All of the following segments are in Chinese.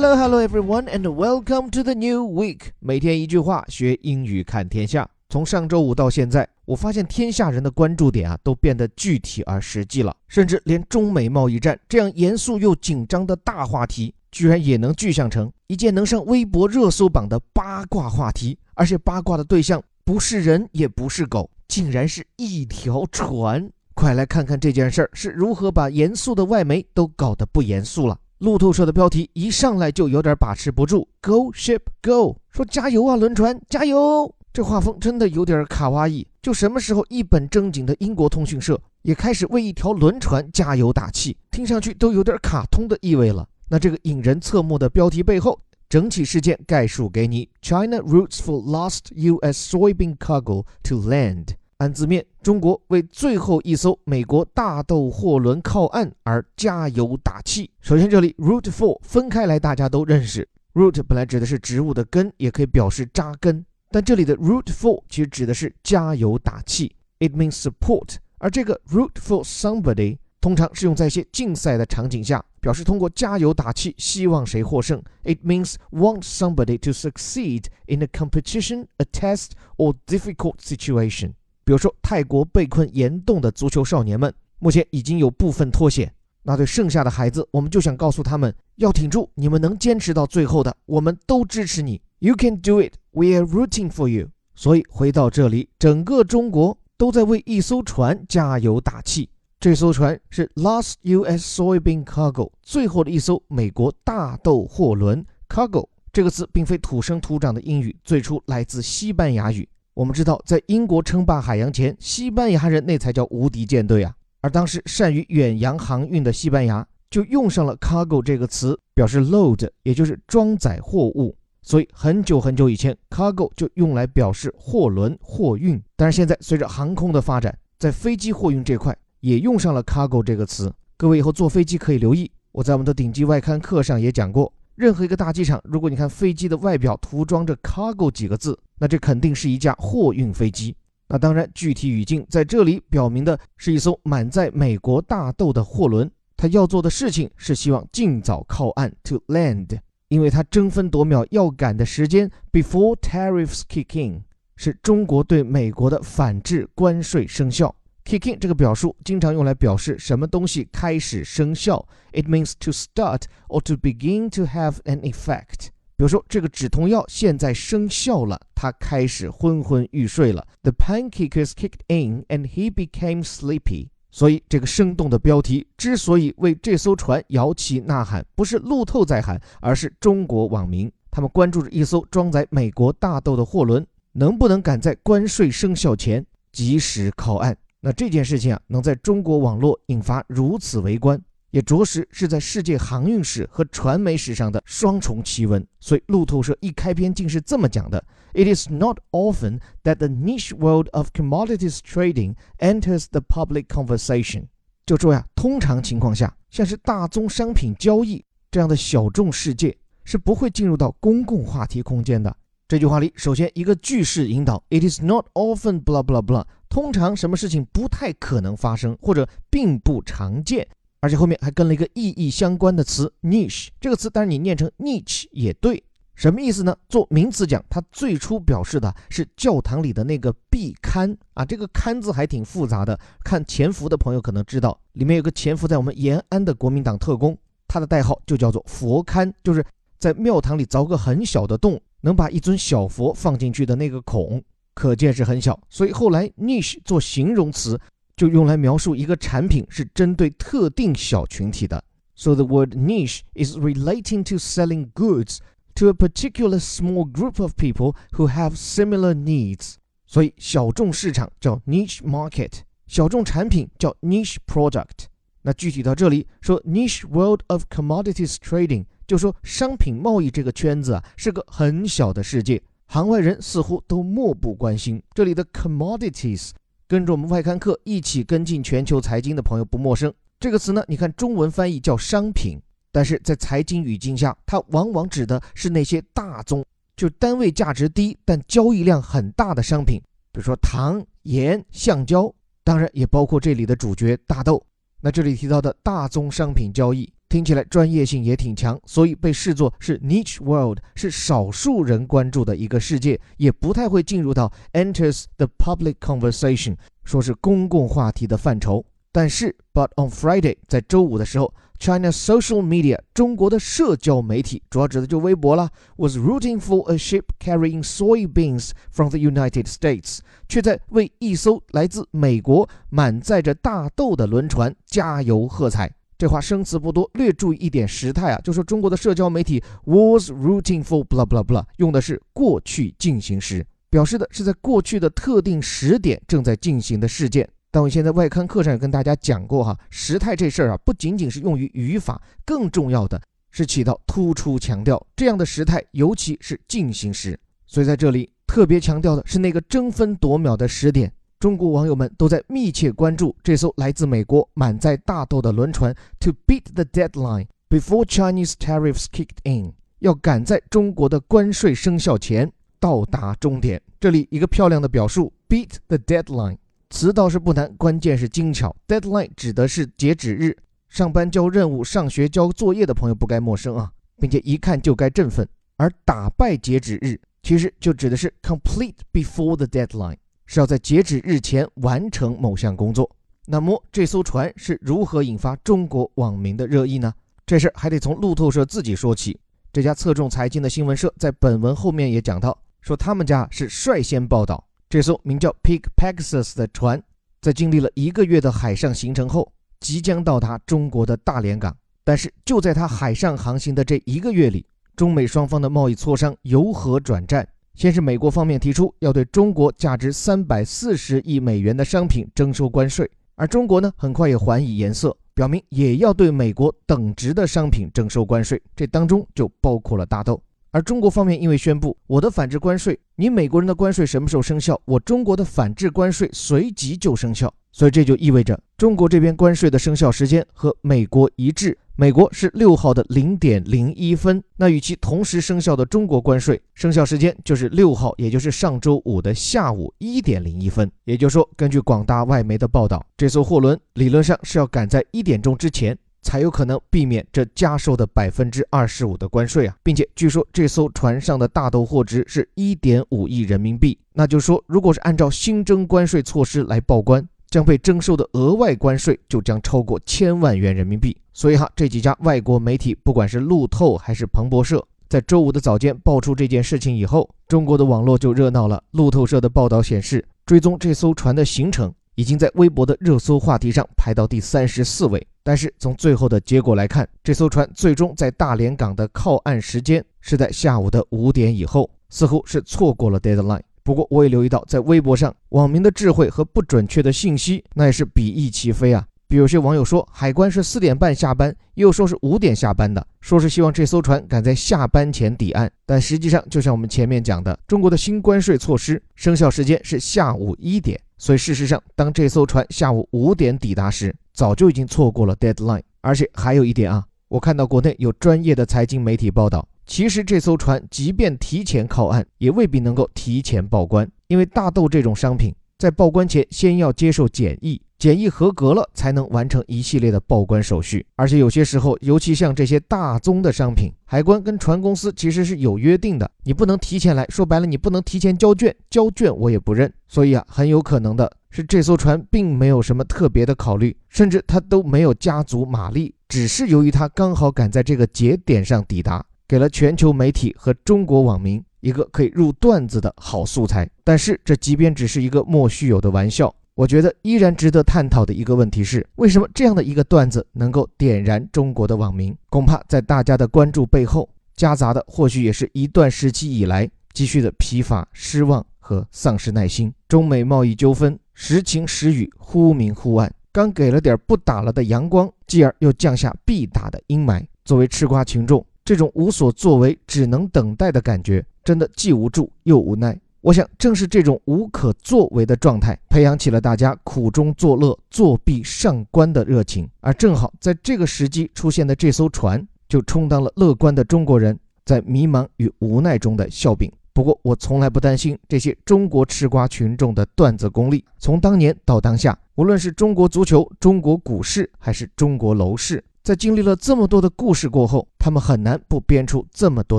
Hello, hello, everyone, and welcome to the new week. 每天一句话，学英语看天下。从上周五到现在，我发现天下人的关注点啊，都变得具体而实际了。甚至连中美贸易战这样严肃又紧张的大话题，居然也能具象成一件能上微博热搜榜的八卦话题。而且八卦的对象不是人，也不是狗，竟然是一条船。快来看看这件事儿是如何把严肃的外媒都搞得不严肃了。路透社的标题一上来就有点把持不住，Go ship go，说加油啊，轮船加油！这画风真的有点卡哇伊。就什么时候一本正经的英国通讯社也开始为一条轮船加油打气，听上去都有点卡通的意味了。那这个引人侧目的标题背后，整起事件概述给你：China roots for lost U.S. soybean cargo to land。按字面，中国为最后一艘美国大豆货轮靠岸而加油打气。首先，这里 root for 分开来，大家都认识。root 本来指的是植物的根，也可以表示扎根，但这里的 root for 其实指的是加油打气，it means support。而这个 root for somebody 通常是用在一些竞赛的场景下，表示通过加油打气，希望谁获胜。It means want somebody to succeed in a competition, a test, or difficult situation. 比如说，泰国被困严冻的足球少年们，目前已经有部分脱险。那对剩下的孩子，我们就想告诉他们，要挺住，你们能坚持到最后的，我们都支持你。You can do it. We are rooting for you. 所以回到这里，整个中国都在为一艘船加油打气。这艘船是 Last U.S. Soybean Cargo，最后的一艘美国大豆货轮。Cargo 这个词并非土生土长的英语，最初来自西班牙语。我们知道，在英国称霸海洋前，西班牙人那才叫无敌舰队啊！而当时善于远洋航运的西班牙，就用上了 cargo 这个词，表示 load，也就是装载货物。所以很久很久以前，cargo 就用来表示货轮、货运。但是现在，随着航空的发展，在飞机货运这块也用上了 cargo 这个词。各位以后坐飞机可以留意，我在我们的顶级外刊课上也讲过。任何一个大机场，如果你看飞机的外表涂装着 “cargo” 几个字，那这肯定是一架货运飞机。那当然，具体语境在这里表明的是一艘满载美国大豆的货轮。它要做的事情是希望尽早靠岸 （to land），因为它争分夺秒要赶的时间 （before tariffs kick in） 是中国对美国的反制关税生效。Kicking 这个表述经常用来表示什么东西开始生效。It means to start or to begin to have an effect。比如说，这个止痛药现在生效了，他开始昏昏欲睡了。The painkillers kicked in and he became sleepy。所以，这个生动的标题之所以为这艘船摇旗呐喊，不是路透在喊，而是中国网民。他们关注着一艘装载美国大豆的货轮能不能赶在关税生效前及时靠岸。那这件事情啊，能在中国网络引发如此围观，也着实是在世界航运史和传媒史上的双重奇闻。所以路透社一开篇竟是这么讲的：“It is not often that the niche world of commodities trading enters the public conversation。”就说呀，通常情况下，像是大宗商品交易这样的小众世界是不会进入到公共话题空间的。这句话里，首先一个句式引导，It is not often blah blah blah，通常什么事情不太可能发生或者并不常见，而且后面还跟了一个意义相关的词 niche，这个词当然你念成 niche 也对，什么意思呢？做名词讲，它最初表示的是教堂里的那个壁龛啊，这个龛字还挺复杂的，看潜伏的朋友可能知道，里面有个潜伏在我们延安的国民党特工，他的代号就叫做佛龛，就是在庙堂里凿个很小的洞。能把一尊小佛放进去的那个孔，可见是很小，所以后来 niche 做形容词就用来描述一个产品是针对特定小群体的。So the word niche is relating to selling goods to a particular small group of people who have similar needs。所以小众市场叫 niche market，小众产品叫 niche product。那具体到这里说 niche world of commodities trading。 就说商品贸易这个圈子啊，是个很小的世界，行外人似乎都漠不关心。这里的 commodities，跟着我们外刊课一起跟进全球财经的朋友不陌生。这个词呢，你看中文翻译叫商品，但是在财经语境下，它往往指的是那些大宗，就单位价值低但交易量很大的商品，比如说糖、盐、橡胶，当然也包括这里的主角大豆。那这里提到的大宗商品交易。听起来专业性也挺强，所以被视作是 niche world，是少数人关注的一个世界，也不太会进入到 enters the public conversation，说是公共话题的范畴。但是，but on Friday，在周五的时候，China social media，中国的社交媒体，主要指的就微博啦，was rooting for a ship carrying soybeans from the United States，却在为一艘来自美国满载着大豆的轮船加油喝彩。这话生词不多，略注意一点时态啊，就说中国的社交媒体 was rooting for blah blah blah，用的是过去进行时，表示的是在过去的特定时点正在进行的事件。但我现在外刊课上也跟大家讲过哈，时态这事儿啊，不仅仅是用于语法，更重要的是起到突出强调这样的时态，尤其是进行时。所以在这里特别强调的是那个争分夺秒的时点。中国网友们都在密切关注这艘来自美国满载大豆的轮船，to beat the deadline before Chinese tariffs kicked in，要赶在中国的关税生效前到达终点。这里一个漂亮的表述，beat the deadline，词倒是不难，关键是精巧。deadline 指的是截止日，上班交任务、上学交作业的朋友不该陌生啊，并且一看就该振奋。而打败截止日，其实就指的是 complete before the deadline。是要在截止日前完成某项工作。那么这艘船是如何引发中国网民的热议呢？这事儿还得从路透社自己说起。这家侧重财经的新闻社在本文后面也讲到，说他们家是率先报道这艘名叫 Pig Pegasus 的船，在经历了一个月的海上行程后，即将到达中国的大连港。但是就在它海上航行的这一个月里，中美双方的贸易磋商由和转战。先是美国方面提出要对中国价值三百四十亿美元的商品征收关税，而中国呢很快也还以颜色，表明也要对美国等值的商品征收关税，这当中就包括了大豆。而中国方面因为宣布我的反制关税，你美国人的关税什么时候生效，我中国的反制关税随即就生效，所以这就意味着中国这边关税的生效时间和美国一致。美国是六号的零点零一分，那与其同时生效的中国关税生效时间就是六号，也就是上周五的下午一点零一分。也就是说，根据广大外媒的报道，这艘货轮理论上是要赶在一点钟之前才有可能避免这加收的百分之二十五的关税啊，并且据说这艘船上的大豆货值是一点五亿人民币，那就说，如果是按照新增关税措施来报关。将被征收的额外关税就将超过千万元人民币。所以哈，这几家外国媒体，不管是路透还是彭博社，在周五的早间爆出这件事情以后，中国的网络就热闹了。路透社的报道显示，追踪这艘船的行程已经在微博的热搜话题上排到第三十四位。但是从最后的结果来看，这艘船最终在大连港的靠岸时间是在下午的五点以后，似乎是错过了 deadline。不过我也留意到，在微博上，网民的智慧和不准确的信息那也是比翼齐飞啊。比如有些网友说海关是四点半下班，又说是五点下班的，说是希望这艘船赶在下班前抵岸。但实际上，就像我们前面讲的，中国的新关税措施生效时间是下午一点，所以事实上，当这艘船下午五点抵达时，早就已经错过了 deadline。而且还有一点啊，我看到国内有专业的财经媒体报道。其实这艘船即便提前靠岸，也未必能够提前报关，因为大豆这种商品在报关前先要接受检疫，检疫合格了才能完成一系列的报关手续。而且有些时候，尤其像这些大宗的商品，海关跟船公司其实是有约定的，你不能提前来说白了，你不能提前交卷，交卷我也不认。所以啊，很有可能的是这艘船并没有什么特别的考虑，甚至它都没有加足马力，只是由于它刚好赶在这个节点上抵达。给了全球媒体和中国网民一个可以入段子的好素材，但是这即便只是一个莫须有的玩笑，我觉得依然值得探讨的一个问题是：为什么这样的一个段子能够点燃中国的网民？恐怕在大家的关注背后，夹杂的或许也是一段时期以来积蓄的疲乏、失望和丧失耐心。中美贸易纠纷时晴时雨，忽明忽暗，刚给了点不打了的阳光，继而又降下必打的阴霾。作为吃瓜群众。这种无所作为、只能等待的感觉，真的既无助又无奈。我想，正是这种无可作为的状态，培养起了大家苦中作乐、作弊上官的热情。而正好在这个时机出现的这艘船，就充当了乐观的中国人在迷茫与无奈中的笑柄。不过，我从来不担心这些中国吃瓜群众的段子功力。从当年到当下，无论是中国足球、中国股市，还是中国楼市。在经历了这么多的故事过后，他们很难不编出这么多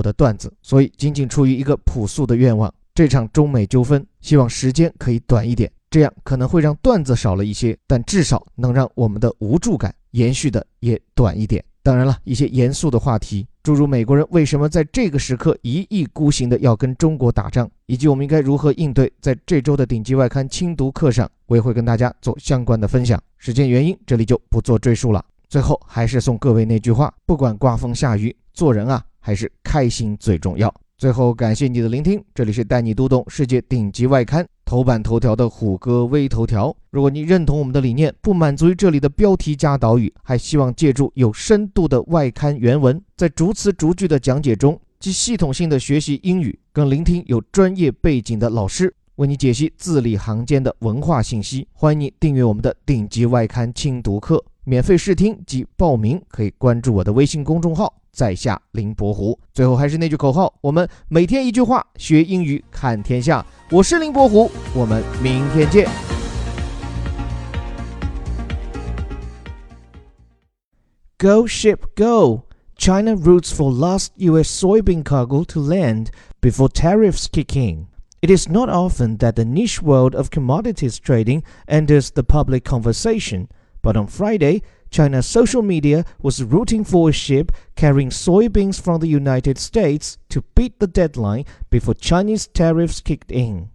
的段子。所以，仅仅出于一个朴素的愿望，这场中美纠纷，希望时间可以短一点，这样可能会让段子少了一些，但至少能让我们的无助感延续的也短一点。当然了，一些严肃的话题，诸如美国人为什么在这个时刻一意孤行的要跟中国打仗，以及我们应该如何应对，在这周的顶级外刊精读课上，我也会跟大家做相关的分享。时间原因，这里就不做赘述了。最后还是送各位那句话：不管刮风下雨，做人啊还是开心最重要。最后感谢你的聆听，这里是带你读懂世界顶级外刊。头版头条的虎哥微头条。如果你认同我们的理念，不满足于这里的标题加导语，还希望借助有深度的外刊原文，在逐词逐句的讲解中，既系统性的学习英语，更聆听有专业背景的老师为你解析字里行间的文化信息。欢迎你订阅我们的顶级外刊轻读课，免费试听及报名可以关注我的微信公众号。在下林伯虎。最后还是那句口号：我们每天一句话，学英语看天下。我是林伯虎，我们明天见。Go ship go! China roots for last U.S. soybean cargo to land before tariffs kick in. It is not often that the niche world of commodities trading enters the public conversation, but on Friday, China's social media was rooting for a ship carrying soybeans from the United States to beat the deadline before Chinese tariffs kicked in.